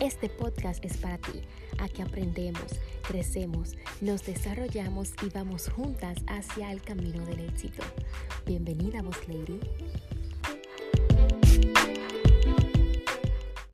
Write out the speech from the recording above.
Este podcast es para ti. Aquí aprendemos, crecemos, nos desarrollamos y vamos juntas hacia el camino del éxito. Bienvenida, Boss Lady.